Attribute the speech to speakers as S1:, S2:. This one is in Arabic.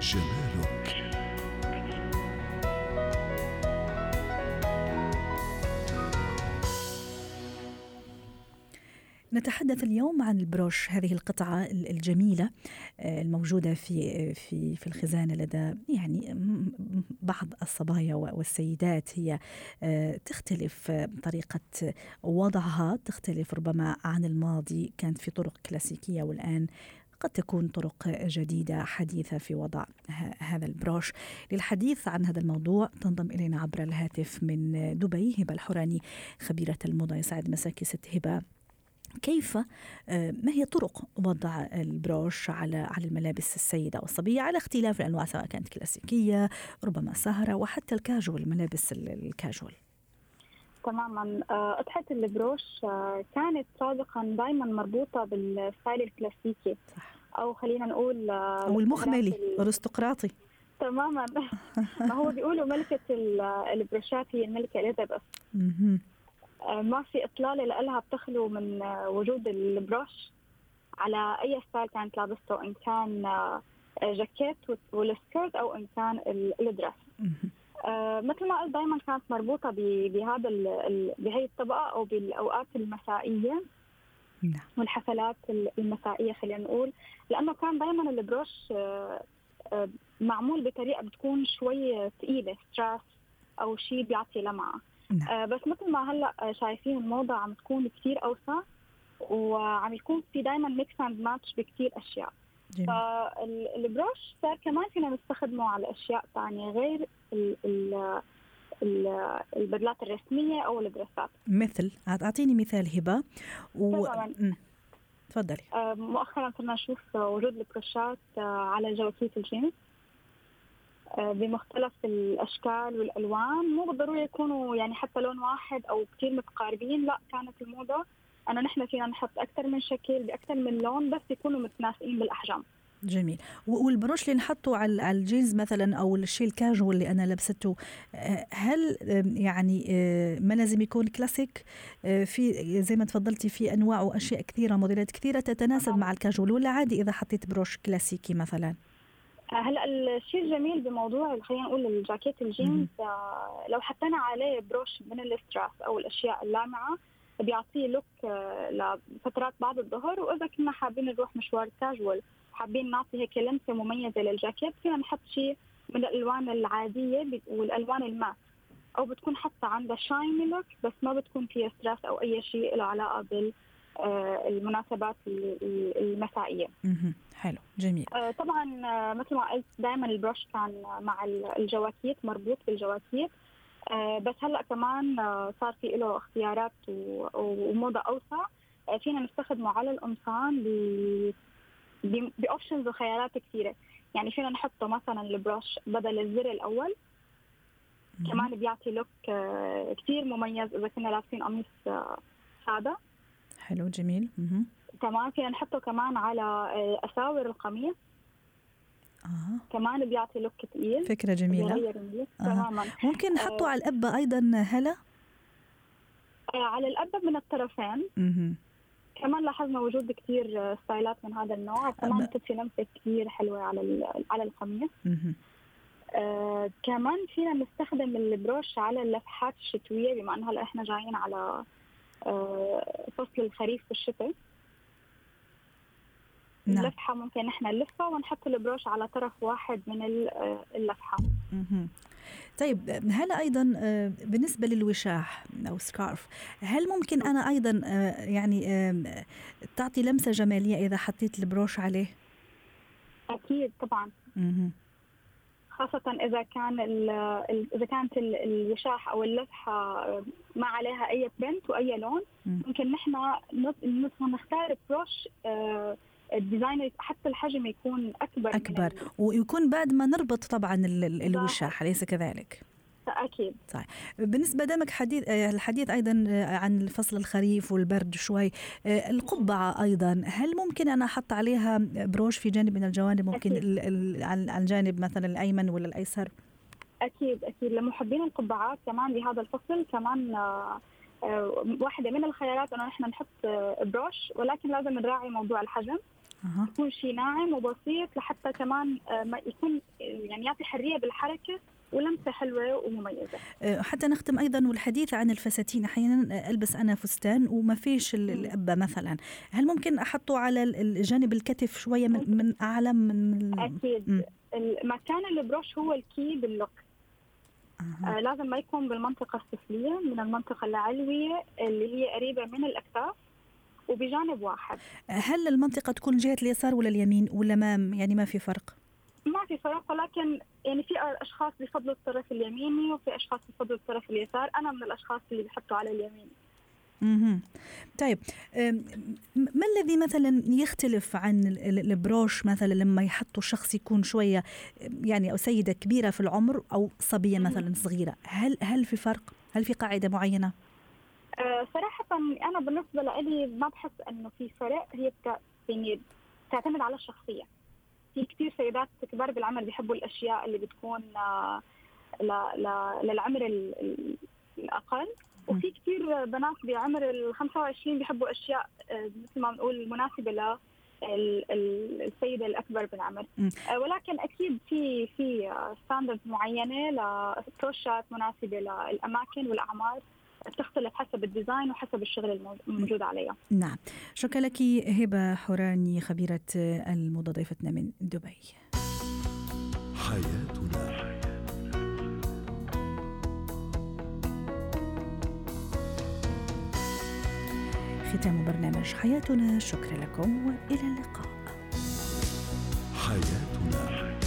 S1: جمالك. نتحدث اليوم عن البروش هذه القطعة الجميلة آه، الموجودة في في في الخزانة لدى يعني بعض الصبايا والسيدات. هي آه، تختلف طريقة وضعها تختلف ربما عن الماضي. كانت في طرق كلاسيكية والآن قد تكون طرق جديدة حديثة في وضع هذا البروش. للحديث عن هذا الموضوع تنضم إلينا عبر الهاتف من دبي هبة الحوراني خبيرة الموضة يسعد مساكي ست هبة. كيف آه، ما هي طرق وضع البروش على على الملابس السيدة والصبية؟ على اختلاف الأنواع سواء كانت كلاسيكية ربما سهرة وحتى الكاجوال الملابس الكاجوال.
S2: تماما. آه، قضية البروش. آه، كانت سابقا دائما مربوطة بال style الكلاسيكي. صح. أو خلينا نقول
S1: أو المخملي الأرستقراطي.
S2: تماما. ما هو بيقولوا ملكة البروشات هي الملكة إليزابيث. آه، ما في إطلالة لها بتخلو من آه، وجود البروش على أي style كانت لابسته إن كان آه، جاكيت وال skirt أو إن كان ال dress مثل ما قلت دائما كانت مربوطة بهذا بهي الطبقة أو بالأوقات المسائية نعم. والحفلات المسائية خلينا نقول لأنه كان دائما البروش معمول بطريقة بتكون شوي ثقيلة ستراس أو شيء بيعطي لمعة نعم. آه بس مثل ما هلأ آه، شايفين الموضه عم تكون كثير أوسع وعم يكون في دائما mix and match بكثير أشياء فالبروش صار كمان فينا نستخدمه على أشياء ثانية غير ال ال البدلات الرسمية أو ال dress ات
S1: مثل أعطيني مثال هبة. و... تفضلي.
S2: آه مؤخرا كنا نشوف وجود البروشات آه على جواكيت الجينز. آه، بمختلف الأشكال والألوان. مو بالضروره يكونوا يعني حتى لون واحد أو كثير متقاربين. لا كانت الموضة أنه نحن فينا نحط أكثر من شكل باكثر من لون بس يكونوا متناسقين بالأحجام.
S1: جميل. والبروش اللي نحطه على الجينز مثلا أو الشيء الكاجوال اللي أنا لبسته آه، هل يعني آه، ما لازم يكون كلاسيك؟ في زي ما تفضلتي في أنواع وأشياء كثيرة موديلات كثيرة تتناسب مع الكاجوال ولا عادي إذا حطيت بروش كلاسيكي مثلا؟
S2: هلأ الشيء الجميل بموضوع خلينا نقول الجاكيت الجينز. آه، لو حطينا عليه بروش من الستراس أو الأشياء اللامعة بيعطيه look آه، لفترات بعد الظهر وإذا كنا حابين نروح مشوار كاجوال حابين نعطي هيك لمسة مميزة للجاكيت فينا نحط شيء من الألوان العادية والألوان المات أو بتكون حتى عندها شايني لوك بس ما بتكون فيها ستراس أو أي شيء له علاقة بال آه، المناسبات المسائية.
S1: حلو جميل.
S2: آه، طبعا مثل ما قلت دائما البروش كان مع الجواكيت مربوط بالجواكيت بس هلأ كمان صار في له اختيارات وموضة أوسع. فينا نستخدمه على القمصان ب options وخيارات كثيرة. يعني فينا نحطه مثلا البروش بدل الزر الأول. كمان بيعطي look كثير مميز إذا كنا لابسين قميص ساده
S1: حلو جميل.
S2: تمام فينا نحطه كمان على آه، أساور القميص. آه. كمان بيعطي look ثقيل
S1: فكرة جميلة
S2: آه. تماما
S1: ممكن نحطه آه. على الأبة أيضا هلا؟
S2: آه على الأبة من الطرفين مه. كمان لاحظنا وجود كثير style ات من هذا النوع وكمان بتضفي لمسة كثير حلوة على على القميص آه كمان فينا نستخدم البروش على اللفحات الشتوية بما إنه هلا إحنا جايين على آه، فصل الخريف والشتاء نعم. اللفحة ممكن نحن نلفها ونحط البروش على طرف واحد من آه، اللفحة.
S1: طيب هل أيضا آه، بالنسبة للوشاح أو scarf هل ممكن أنا أيضا يعني تعطي لمسة جمالية إذا حطيت البروش عليه؟
S2: أكيد طبعا. خاصة إذا كان إذا كانت الوشاح أو اللفحة ما عليها أي print وأي لون ممكن نحن نختار بروش آه، ال design حتى الحجم يكون أكبر
S1: أكبر. ويكون بعد ما نربط طبعا الوشاح أليس كذلك؟
S2: أكيد.
S1: صحيح. بالنسبة دامك حديث آه، الحديث أيضا آه، عن فصل الخريف والبرد شوي آه، القبعة أيضا هل ممكن أنا أحط عليها بروش في جانب من الجوانب؟ ممكن على الجانب مثلا الأيمن ولا الأيسر؟
S2: أكيد أكيد. لمحبين القبعات كمان بهذا الفصل كمان واحدة من الخيارات إنه نحن نحط بروش ولكن لازم نراعي موضوع الحجم. أه. يكون شيء ناعم وبسيط لحتى كمان آه، ما يكون يعني يعطي حرية بالحركة ولمسة حلوة ومميزة.
S1: أه، حتى نختم أيضا والحديث عن الفساتين. أحيانا ألبس أنا فستان وما فيش الأبة مثلا، هل ممكن أحطه على الجانب الكتف شوية من من أعلى من
S2: أكيد. مكان البروش هو ال key بال look. آه لازم ما يكون بالمنطقة السفلية من المنطقة العلوية اللي هي قريبة من الأكتاف. وبجانب واحد.
S1: هل المنطقة تكون جهة اليسار ولا اليمين ولا ما يعني ما في فرق؟
S2: ما في فرق ولكن يعني في أشخاص بيفضلوا الطرف اليميني وفي أشخاص بيفضلوا الطرف اليسار. أنا من الأشخاص اللي بيحطوا على اليمين.
S1: أها طيب ما الذي مثلا يختلف عن البروش مثلا لما يحطوا شخص يكون شوية يعني أو سيدة كبيرة في العمر أو صبية مثلا صغيرة؟ هل هل في فرق؟ هل في قاعدة معينة؟
S2: أه صراحة أنا بالنسبة لي ما بحس إنه في فرق هي يعني تعتمد على الشخصية. في كثير سيدات كبار بالعمر بيحبوا الأشياء اللي بتكون آه، للعمر الأقل. وفي كثير بنات بعمر ال 25 بيحبوا أشياء آه، مثل ما بنقول مناسبة ل السيدة الأكبر بالعمر. آه، ولكن أكيد في في standard معينة لبروشات مناسبة للأماكن والأعمار. تختلف حسب ال design وحسب الشغل الموجود عليها.
S1: نعم. شكرا لك هبة حوراني خبيرة الموضة ضيفتنا من دبي. حياتنا. ختام برنامج حياتنا. شكرا لكم. والى اللقاء. حياتنا.